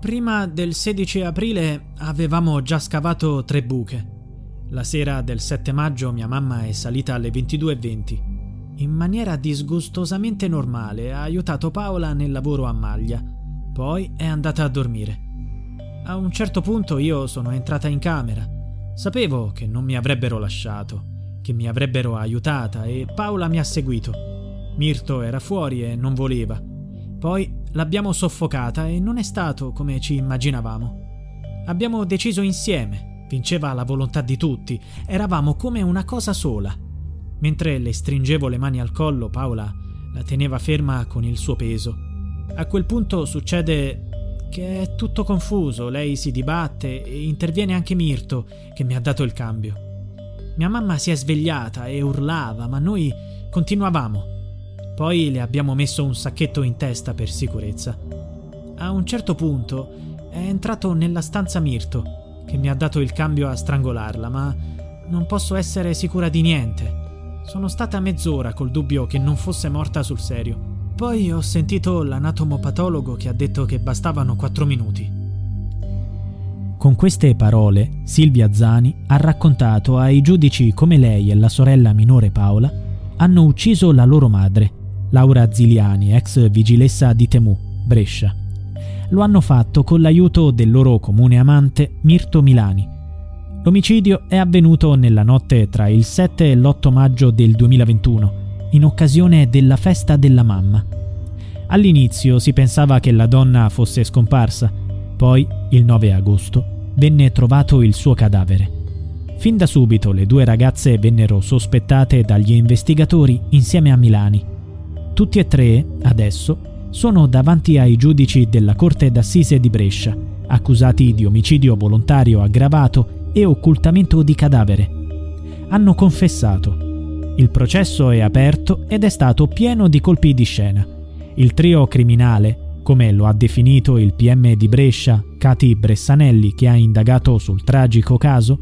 Prima del 16 aprile avevamo già scavato tre buche. La sera del 7 maggio mia mamma è salita alle 22.20. In maniera disgustosamente normale ha aiutato Paola nel lavoro a maglia. Poi è andata a dormire. A un certo punto io sono entrata in camera. Sapevo che non mi avrebbero lasciato, che mi avrebbero aiutata e Paola mi ha seguito. Mirto era fuori e non voleva. Poi l'abbiamo soffocata e non è stato come ci immaginavamo. Abbiamo deciso insieme, vinceva la volontà di tutti, eravamo come una cosa sola. Mentre le stringevo le mani al collo, Paola la teneva ferma con il suo peso. A quel punto succede che è tutto confuso, lei si dibatte e interviene anche Mirto, che mi ha dato il cambio. Mia mamma si è svegliata e urlava, ma noi continuavamo. Poi le abbiamo messo un sacchetto in testa per sicurezza. A un certo punto è entrato nella stanza Mirto, che mi ha dato il cambio a strangolarla, ma non posso essere sicura di niente. Sono stata mezz'ora col dubbio che non fosse morta sul serio. Poi ho sentito l'anatomopatologo che ha detto che bastavano quattro minuti. Con queste parole, Silvia Zani ha raccontato ai giudici come lei e la sorella minore Paola hanno ucciso la loro madre Laura Ziliani, ex vigilessa di Temu, Brescia. Lo hanno fatto con l'aiuto del loro comune amante Mirto Milani. L'omicidio è avvenuto nella notte tra il 7 e l'8 maggio del 2021, in occasione della festa della mamma. All'inizio si pensava che la donna fosse scomparsa, poi, il 9 agosto, venne trovato il suo cadavere. Fin da subito le due ragazze vennero sospettate dagli investigatori insieme a Milani tutti e tre, adesso, sono davanti ai giudici della Corte d'Assise di Brescia, accusati di omicidio volontario aggravato e occultamento di cadavere. Hanno confessato. Il processo è aperto ed è stato pieno di colpi di scena. Il trio criminale, come lo ha definito il PM di Brescia, Cati Bressanelli, che ha indagato sul tragico caso,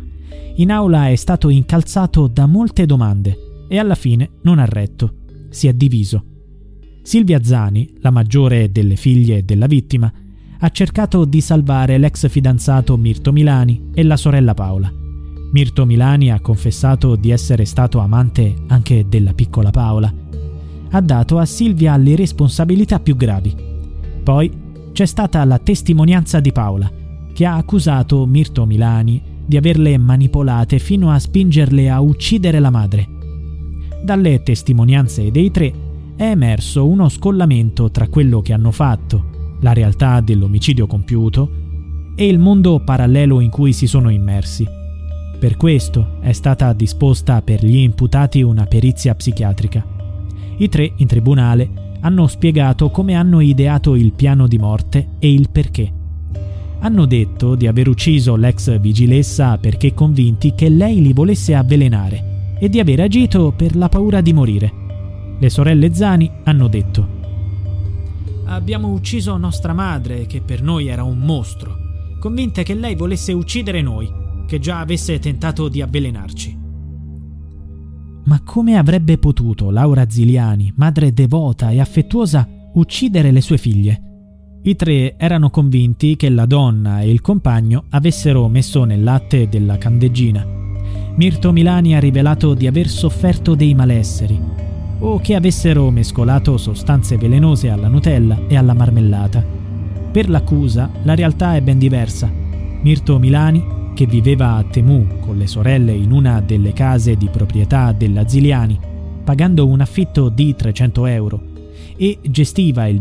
in aula è stato incalzato da molte domande e alla fine non ha retto. Si è diviso. Silvia Zani, la maggiore delle figlie della vittima, ha cercato di salvare l'ex fidanzato Mirto Milani e la sorella Paola. Mirto Milani ha confessato di essere stato amante anche della piccola Paola. Ha dato a Silvia le responsabilità più gravi. Poi c'è stata la testimonianza di Paola, che ha accusato Mirto Milani di averle manipolate fino a spingerle a uccidere la madre. Dalle testimonianze dei tre è emerso uno scollamento tra quello che hanno fatto, la realtà dell'omicidio compiuto, e il mondo parallelo in cui si sono immersi. Per questo è stata disposta per gli imputati una perizia psichiatrica. I tre, in tribunale, hanno spiegato come hanno ideato il piano di morte e il perché. Hanno detto di aver ucciso l'ex vigilessa perché convinti che lei li volesse avvelenare e di aver agito per la paura di morire. Le sorelle Zani hanno detto Abbiamo ucciso nostra madre, che per noi era un mostro, convinte che lei volesse uccidere noi, che già avesse tentato di avvelenarci. Ma come avrebbe potuto Laura Ziliani, madre devota e affettuosa, uccidere le sue figlie? I tre erano convinti che la donna e il compagno avessero messo nel latte della candeggina. Mirto Milani ha rivelato di aver sofferto dei malesseri o che avessero mescolato sostanze velenose alla Nutella e alla marmellata. Per l'accusa, la realtà è ben diversa. Mirto Milani, che viveva a Temu con le sorelle in una delle case di proprietà della Ziliani, pagando un affitto di 300 euro, e gestiva il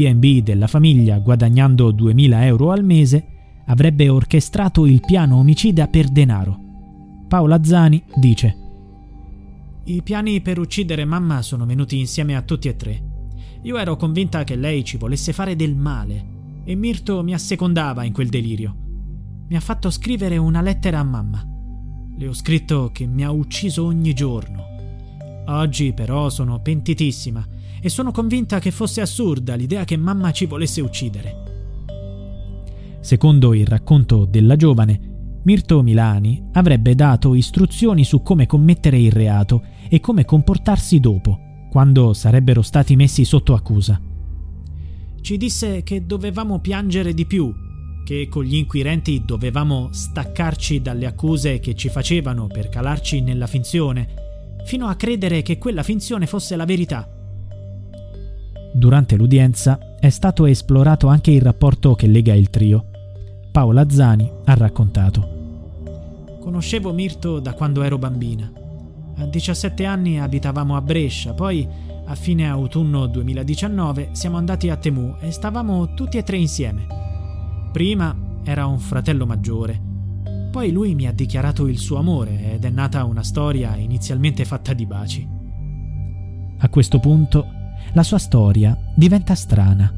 B&B della famiglia, guadagnando 2000 euro al mese, avrebbe orchestrato il piano omicida per denaro. Paola Zani dice I piani per uccidere mamma sono venuti insieme a tutti e tre. Io ero convinta che lei ci volesse fare del male e Mirto mi assecondava in quel delirio. Mi ha fatto scrivere una lettera a mamma. Le ho scritto che mi ha ucciso ogni giorno. Oggi però sono pentitissima e sono convinta che fosse assurda l'idea che mamma ci volesse uccidere. Secondo il racconto della giovane, Mirto Milani avrebbe dato istruzioni su come commettere il reato e come comportarsi dopo, quando sarebbero stati messi sotto accusa. Ci disse che dovevamo piangere di più, che con gli inquirenti dovevamo staccarci dalle accuse che ci facevano per calarci nella finzione, fino a credere che quella finzione fosse la verità Durante l'udienza è stato esplorato anche il rapporto che lega il trio. Paola Zani ha raccontato. Conoscevo Mirto da quando ero bambina. A 17 anni abitavamo a Brescia, poi a fine autunno 2019 siamo andati a Temu e stavamo tutti e tre insieme. Prima era un fratello maggiore, poi lui mi ha dichiarato il suo amore ed è nata una storia inizialmente fatta di baci. A questo punto la sua storia diventa strana.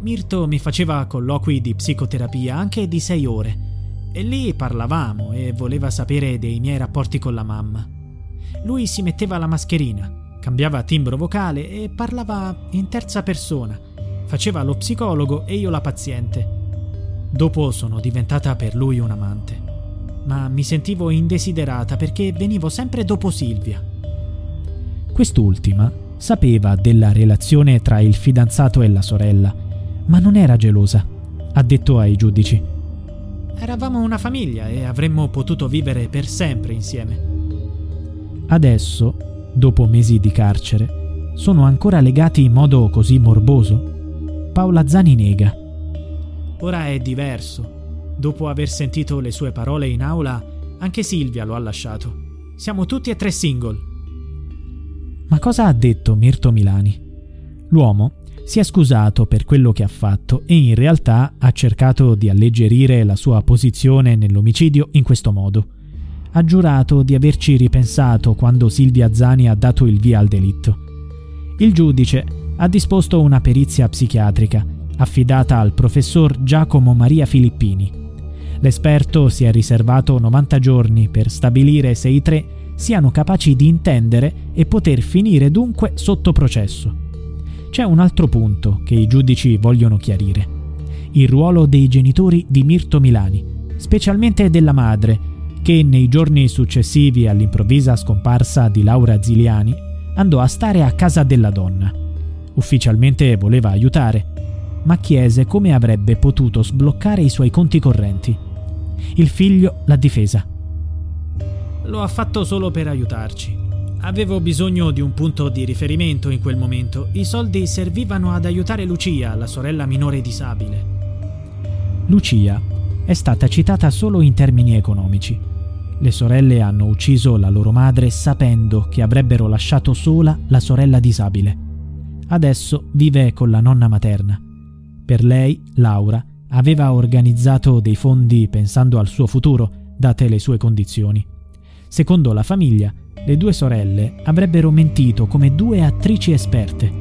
Mirto mi faceva colloqui di psicoterapia anche di sei ore e lì parlavamo e voleva sapere dei miei rapporti con la mamma. Lui si metteva la mascherina, cambiava timbro vocale e parlava in terza persona. Faceva lo psicologo e io la paziente. Dopo sono diventata per lui un amante. Ma mi sentivo indesiderata perché venivo sempre dopo Silvia. Quest'ultima Sapeva della relazione tra il fidanzato e la sorella, ma non era gelosa, ha detto ai giudici. Eravamo una famiglia e avremmo potuto vivere per sempre insieme. Adesso, dopo mesi di carcere, sono ancora legati in modo così morboso? Paola Zani nega. Ora è diverso. Dopo aver sentito le sue parole in aula, anche Silvia lo ha lasciato. Siamo tutti e tre single. Ma cosa ha detto Mirto Milani? L'uomo si è scusato per quello che ha fatto e in realtà ha cercato di alleggerire la sua posizione nell'omicidio in questo modo. Ha giurato di averci ripensato quando Silvia Zani ha dato il via al delitto. Il giudice ha disposto una perizia psichiatrica affidata al professor Giacomo Maria Filippini. L'esperto si è riservato 90 giorni per stabilire se i tre siano capaci di intendere e poter finire dunque sotto processo. C'è un altro punto che i giudici vogliono chiarire. Il ruolo dei genitori di Mirto Milani, specialmente della madre, che nei giorni successivi all'improvvisa scomparsa di Laura Ziliani andò a stare a casa della donna. Ufficialmente voleva aiutare, ma chiese come avrebbe potuto sbloccare i suoi conti correnti. Il figlio l'ha difesa lo ha fatto solo per aiutarci. Avevo bisogno di un punto di riferimento in quel momento. I soldi servivano ad aiutare Lucia, la sorella minore disabile. Lucia è stata citata solo in termini economici. Le sorelle hanno ucciso la loro madre sapendo che avrebbero lasciato sola la sorella disabile. Adesso vive con la nonna materna. Per lei, Laura, aveva organizzato dei fondi pensando al suo futuro, date le sue condizioni. Secondo la famiglia, le due sorelle avrebbero mentito come due attrici esperte,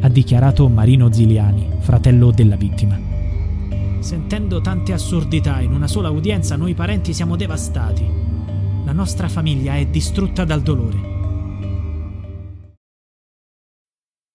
ha dichiarato Marino Ziliani, fratello della vittima. Sentendo tante assurdità in una sola udienza, noi parenti siamo devastati. La nostra famiglia è distrutta dal dolore.